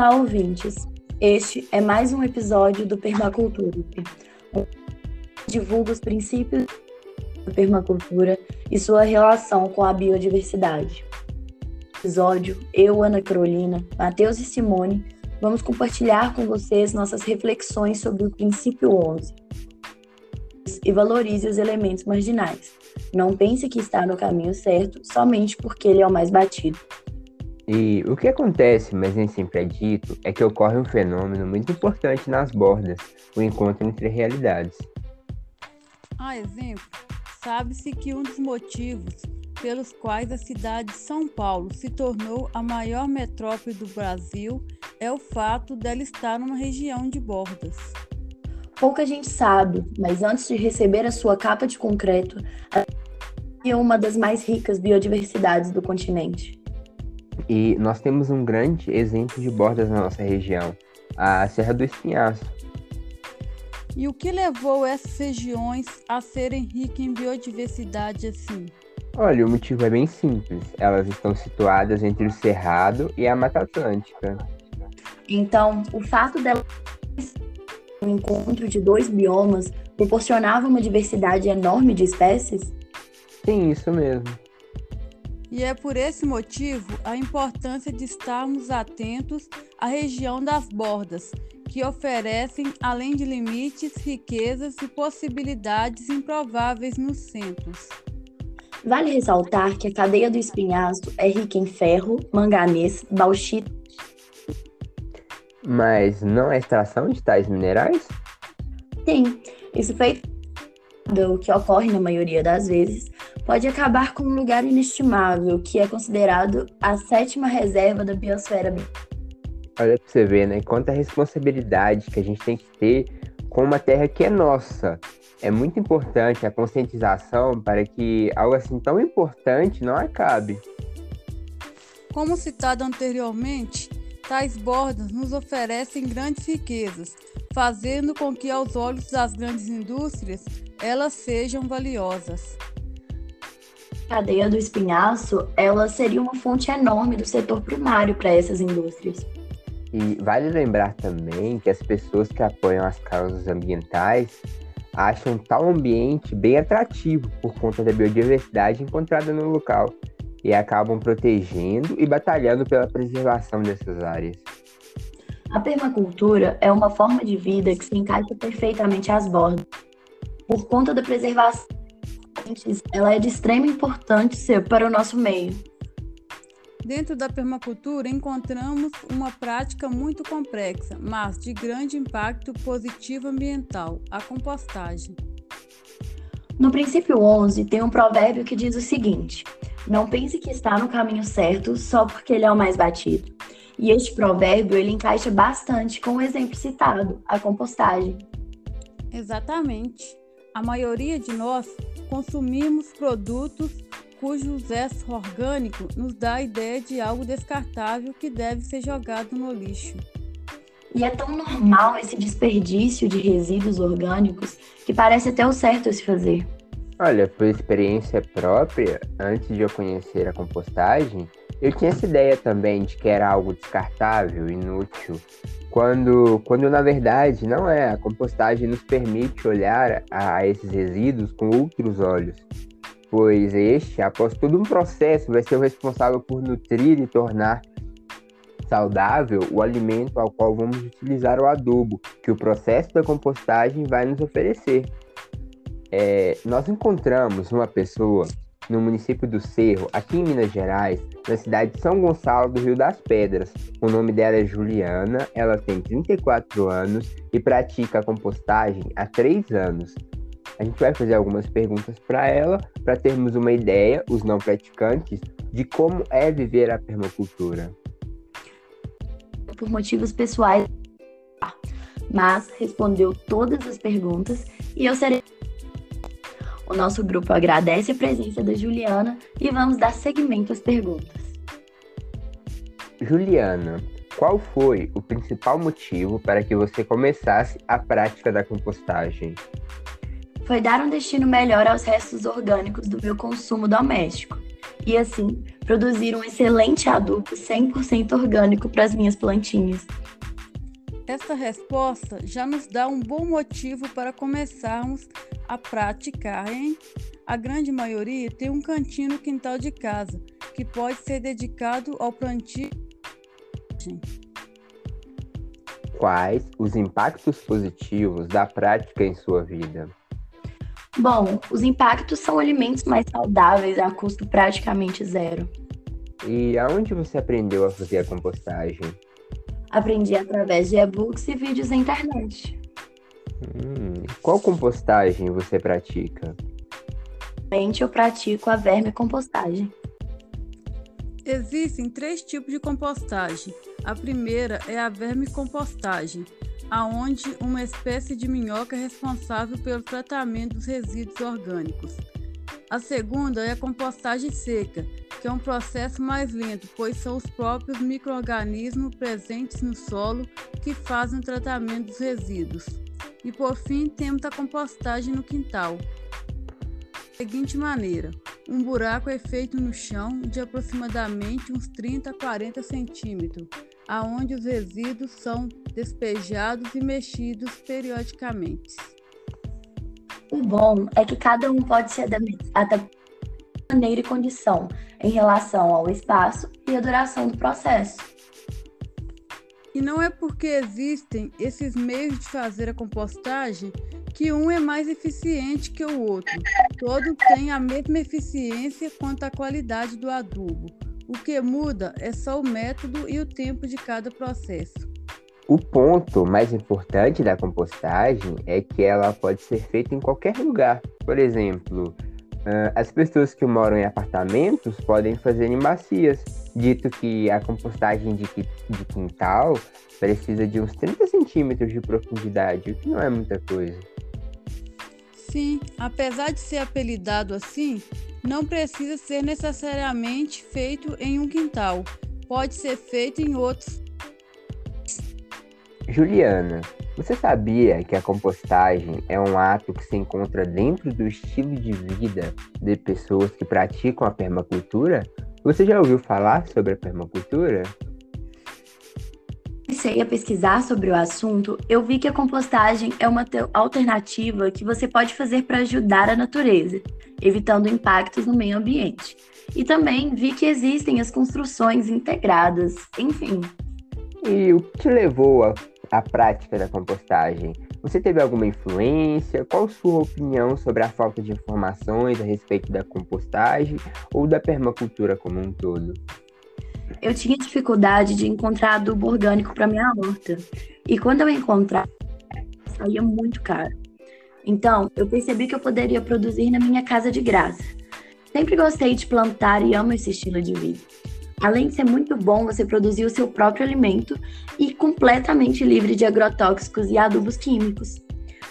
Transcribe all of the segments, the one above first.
Olá, ouvintes. Este é mais um episódio do Permacultura, onde divulga os princípios da permacultura e sua relação com a biodiversidade. No episódio, eu, Ana Carolina, Matheus e Simone vamos compartilhar com vocês nossas reflexões sobre o princípio 11 e valorize os elementos marginais. Não pense que está no caminho certo somente porque ele é o mais batido. E o que acontece, mas nem sempre é dito, é que ocorre um fenômeno muito importante nas bordas, o encontro entre realidades. A exemplo, sabe-se que um dos motivos pelos quais a cidade de São Paulo se tornou a maior metrópole do Brasil é o fato dela estar numa região de bordas. Pouca gente sabe, mas antes de receber a sua capa de concreto, é uma das mais ricas biodiversidades do continente. E nós temos um grande exemplo de bordas na nossa região, a Serra do Espinhaço. E o que levou essas regiões a serem ricas em biodiversidade assim? Olha, o motivo é bem simples. Elas estão situadas entre o Cerrado e a Mata Atlântica. Então, o fato dela o encontro de dois biomas proporcionava uma diversidade enorme de espécies? Sim, isso mesmo. E é por esse motivo a importância de estarmos atentos à região das bordas, que oferecem, além de limites, riquezas e possibilidades improváveis nos centros. Vale ressaltar que a cadeia do espinhaço é rica em ferro, manganês, bauxita. Mas não é extração de tais minerais? Sim, isso feito o que ocorre na maioria das vezes, pode acabar com um lugar inestimável, que é considerado a sétima reserva da biosfera. Olha pra você ver, né? Quanta responsabilidade que a gente tem que ter com uma terra que é nossa. É muito importante a conscientização para que algo assim tão importante não acabe. Como citado anteriormente, tais bordas nos oferecem grandes riquezas, fazendo com que, aos olhos das grandes indústrias, elas sejam valiosas. Cadeia do espinhaço, ela seria uma fonte enorme do setor primário para essas indústrias. E vale lembrar também que as pessoas que apoiam as causas ambientais acham tal ambiente bem atrativo por conta da biodiversidade encontrada no local e acabam protegendo e batalhando pela preservação dessas áreas. A permacultura é uma forma de vida que se encaixa perfeitamente às bordas por conta da preservação, ela é de extrema importância para o nosso meio. Dentro da permacultura, encontramos uma prática muito complexa, mas de grande impacto positivo ambiental, a compostagem. No princípio 11, tem um provérbio que diz o seguinte: Não pense que está no caminho certo só porque ele é o mais batido. E este provérbio ele encaixa bastante com o exemplo citado, a compostagem. Exatamente. A maioria de nós consumimos produtos cujo resto orgânico nos dá a ideia de algo descartável que deve ser jogado no lixo. E é tão normal esse desperdício de resíduos orgânicos que parece até o certo a se fazer. Olha, por experiência própria, antes de eu conhecer a compostagem, eu tinha essa ideia também de que era algo descartável, inútil, quando, quando na verdade não é. A compostagem nos permite olhar a, a esses resíduos com outros olhos, pois este, após todo um processo, vai ser o responsável por nutrir e tornar saudável o alimento ao qual vamos utilizar o adubo, que o processo da compostagem vai nos oferecer. É, nós encontramos uma pessoa no município do Cerro, aqui em Minas Gerais, na cidade de São Gonçalo do Rio das Pedras. O nome dela é Juliana, ela tem 34 anos e pratica a compostagem há 3 anos. A gente vai fazer algumas perguntas para ela, para termos uma ideia, os não praticantes, de como é viver a permacultura. Por motivos pessoais, mas respondeu todas as perguntas e eu serei o nosso grupo agradece a presença da Juliana e vamos dar seguimento às perguntas. Juliana, qual foi o principal motivo para que você começasse a prática da compostagem? Foi dar um destino melhor aos restos orgânicos do meu consumo doméstico. e assim produzir um excelente adubo 100% orgânico para as minhas plantinhas. Essa resposta já nos dá um bom motivo para começarmos a praticar, hein? A grande maioria tem um cantinho no quintal de casa, que pode ser dedicado ao plantio. Quais os impactos positivos da prática em sua vida? Bom, os impactos são alimentos mais saudáveis a custo praticamente zero. E aonde você aprendeu a fazer a compostagem? Aprendi através de e-books e vídeos na internet. Qual compostagem você pratica? Atualmente eu pratico a vermicompostagem. Existem três tipos de compostagem. A primeira é a vermicompostagem, aonde uma espécie de minhoca é responsável pelo tratamento dos resíduos orgânicos. A segunda é a compostagem seca, que é um processo mais lento, pois são os próprios micro-organismos presentes no solo que fazem o tratamento dos resíduos. E por fim, temos a compostagem no quintal. Da seguinte maneira: um buraco é feito no chão de aproximadamente uns 30 a 40 centímetros, aonde os resíduos são despejados e mexidos periodicamente. O bom é que cada um pode se adaptar maneira e condição em relação ao espaço e a duração do processo. E não é porque existem esses meios de fazer a compostagem que um é mais eficiente que o outro. Todos têm a mesma eficiência quanto à qualidade do adubo. O que muda é só o método e o tempo de cada processo. O ponto mais importante da compostagem é que ela pode ser feita em qualquer lugar. Por exemplo, as pessoas que moram em apartamentos podem fazer em bacias, dito que a compostagem de, de quintal precisa de uns 30 centímetros de profundidade, o que não é muita coisa. Sim, apesar de ser apelidado assim, não precisa ser necessariamente feito em um quintal, pode ser feito em outros. Juliana, você sabia que a compostagem é um ato que se encontra dentro do estilo de vida de pessoas que praticam a permacultura? Você já ouviu falar sobre a permacultura? Comecei a pesquisar sobre o assunto, eu vi que a compostagem é uma alternativa que você pode fazer para ajudar a natureza, evitando impactos no meio ambiente. E também vi que existem as construções integradas, enfim. E o que te levou a a prática da compostagem? Você teve alguma influência? Qual sua opinião sobre a falta de informações a respeito da compostagem ou da permacultura como um todo? Eu tinha dificuldade de encontrar adubo orgânico para minha horta. E quando eu encontrava, saía muito caro. Então, eu percebi que eu poderia produzir na minha casa de graça. Sempre gostei de plantar e amo esse estilo de vida. Além de ser muito bom você produzir o seu próprio alimento e completamente livre de agrotóxicos e adubos químicos.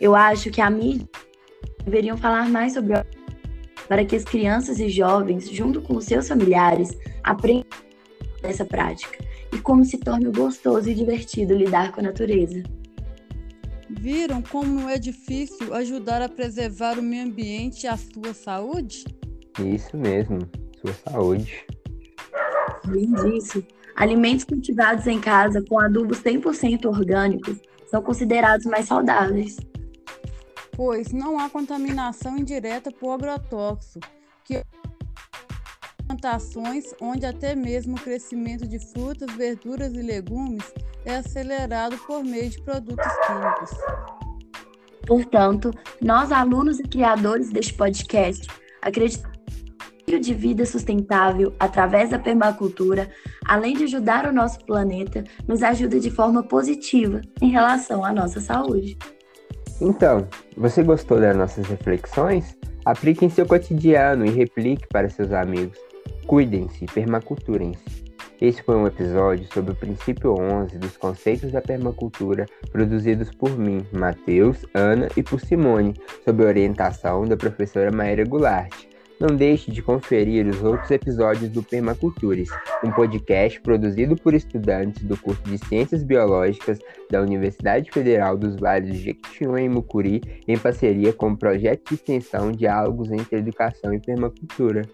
Eu acho que a mídia deveriam falar mais sobre para que as crianças e jovens, junto com os seus familiares, aprendam essa prática e como se torna gostoso e divertido lidar com a natureza. Viram como é difícil ajudar a preservar o meio ambiente e a sua saúde? Isso mesmo, sua saúde. Além disso, alimentos cultivados em casa com adubos 100% orgânicos são considerados mais saudáveis. Pois não há contaminação indireta por agrotóxico, que plantações onde até mesmo o crescimento de frutas, verduras e legumes é acelerado por meio de produtos químicos. Portanto, nós alunos e criadores deste podcast acreditamos de vida sustentável através da permacultura, além de ajudar o nosso planeta, nos ajuda de forma positiva em relação à nossa saúde. Então, você gostou das nossas reflexões? Aplique em seu cotidiano e replique para seus amigos. Cuidem-se, permaculturem-se. Este foi um episódio sobre o princípio 11 dos conceitos da permacultura, produzidos por mim, Matheus, Ana e por Simone, sob orientação da professora Maíra Goulart. Não deixe de conferir os outros episódios do Permacultures, um podcast produzido por estudantes do curso de Ciências Biológicas da Universidade Federal dos Vales de Jequitinhonha e Mucuri, em parceria com o projeto de extensão Diálogos entre Educação e Permacultura.